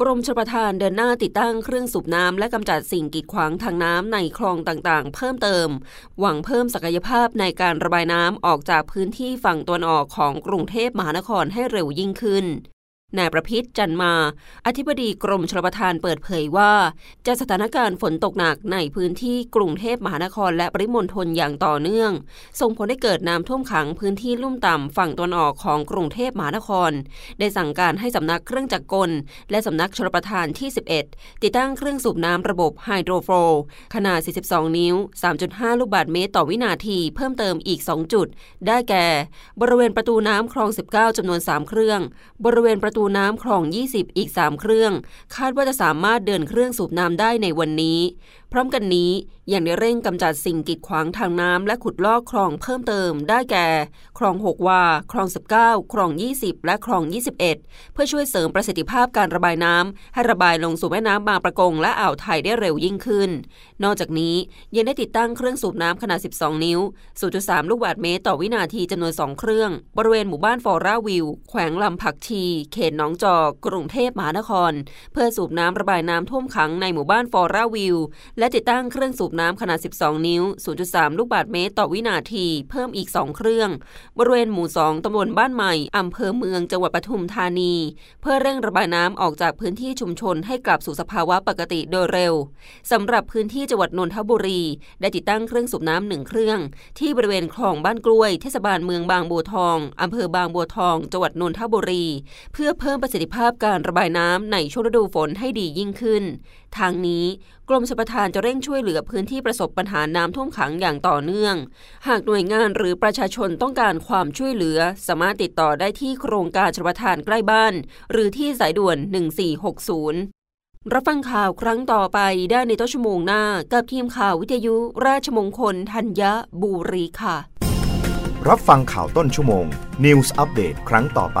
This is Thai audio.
กรมชลประทานเดินหน้าติดตั้งเครื่องสูบน้ำและกำจัดสิ่งกีดขวางทางน้ำในคลองต่างๆ เพิ่มเติม หวังเพิ่มศักยภาพในการระบายน้ำออกจากพื้นที่ฝั่งตะวันออกของกรุงเทพมหานครให้เร็วยิ่งขึ้น นายประพิษจันมา อธิบดีกรมชลประทานเปิดเผยว่า จากสถานการณ์ฝนตกหนักในพื้นที่กรุงเทพมหานครและปริมณฑลอย่างต่อเนื่อง ส่งผลให้เกิดน้ำท่วมขังพื้นที่ลุ่มต่ำฝั่งตะวันออกของกรุงเทพมหานคร ได้สั่งการให้สำนักเครื่องจักรกล และสำนักชลประทานที่ 11 ติดตั้งเครื่องสูบน้ำระบบไฮโดรโฟลขนาด 42 นิ้ว 3.5 ลูกบาศก์เมตรต่อวินาที เพิ่มเติมอีก 2 จุด ได้แก่ บริเวณประตูน้ำคลอง 19จำนวน 3 เครื่อง บริเวณประตูน้ำคลอง 20 อีก 3 เครื่อง คาดว่าจะสามารถเดินเครื่องสูบน้ำได้ในวันนี้ พร้อมกันนี้ยังได้เร่งกำจัดสิ่งกีดขวางทางน้ำและขุดลอกคลองเพิ่มเติมได้แก่ คลอง 6 วา คลอง 19 คลอง 20 และคลอง 21 เพื่อช่วยเสริมประสิทธิภาพการระบายน้ำให้ระบายลงสู่แม่น้ำบางประกงและอ่าวไทยได้เร็วยิ่งขึ้น นอกจากนี้ยังได้ติดตั้งเครื่องสูบน้ำขนาด 12 นิ้ว 0.3 ลูกบาศก์เมตรต่อวินาทีจำนวน 2 เครื่อง บริเวณหมู่บ้านฟอร่าวิว แขวงลำผักชี เขตหนองจอก กรุงเทพมหานคร เพื่อสูบน้ำระบายน้ำท่วมขังในหมู่บ้านฟอร่าวิวและติดตั้งเครื่องสูบน้ำขนาด 12 นิ้ว 0.3 ลูกบาศก์เมตรต่อวินาที เพิ่มอีก 2 เครื่อง บริเวณหมู่ 2ตำบลบ้านใหม่อำเภอเมืองจังหวัดปทุมธานี เพื่อเร่งระบายน้ำออกจากพื้นที่ชุมชนให้กลับสู่สภาวะปกติโดยเร็วสำหรับพื้นที่จังหวัดนนทบุรี ได้ติดตั้งเครื่องสูบน้ำหนึ่งเครื่อง ที่บริเวณคลองบ้านกล้วยเทศบาลเมืองบางบัวทองอำเภอบางบัวทองจังหวัดนนทบุรี เพื่อเพิ่มประสิทธิภาพการระบายน้ำในช่วงฤดูฝนให้ดียิ่งขึ้น ทางนี้กรมชลประทานจะเร่งช่วยเหลือพื้นที่ประสบปัญหาน้ำท่วมขังอย่างต่อเนื่อง หากหน่วยงานหรือประชาชนต้องการความช่วยเหลือ สามารถติดต่อได้ที่โครงการชลประทานใกล้บ้าน หรือที่สายด่วน 1460รับฟังข่าวครั้งต่อไปได้ในต้นชั่วโมงหน้า กับทีมข่าววิทยุราชมงคลธัญบุรีค่ะ รับฟังข่าวต้นชั่วโมง News อัปเดตครั้งต่อไป